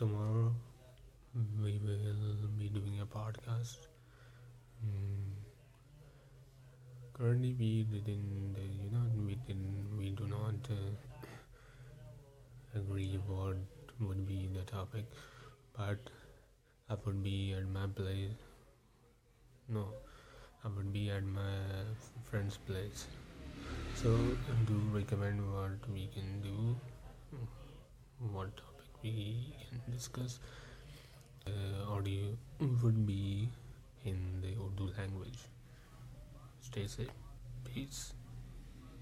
Tomorrow we will be doing a podcast. Hmm. Currently we do not uh, agree what would be the topic, but I would be at my place. No, I would be at my friend's place. So do recommend what we can do. Discuss audio with be Hind Urdu language studies please